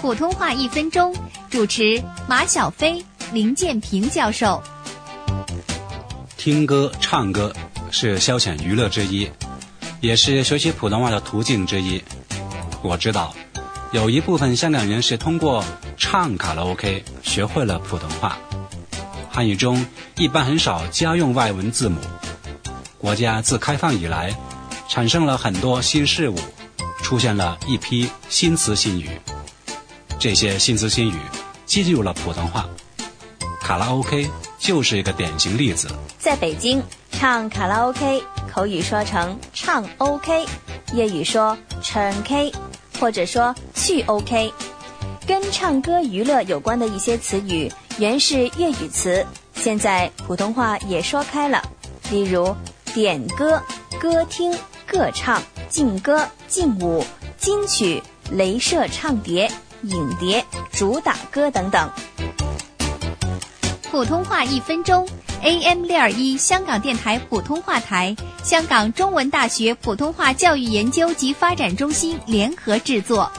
普通话一分钟，主持马小飞、林建平教授。听歌、唱歌是消遣娱乐之一，也是学习普通话的途径之一。我知道，有一部分香港人是通过唱卡拉 OK 学会了普通话。汉语中一般很少加用外文字母。国家自开放以来，产生了很多新事物，出现了一批新词新语。这些新词新语进入了普通话，卡拉 OK 就是一个典型例子。在北京唱卡拉 OK，口语说成唱 OK，粤语说唱 K，或者说去 OK。跟唱歌娱乐有关的一些词语原是粤语词，现在普通话也说开了。例如点歌、歌厅、歌唱、劲歌、劲舞、金曲、镭射唱碟。影碟、主打歌等等。普通话一分钟，AM 六二一香港电台普通话台，香港中文大学普通话教育研究及发展中心联合制作。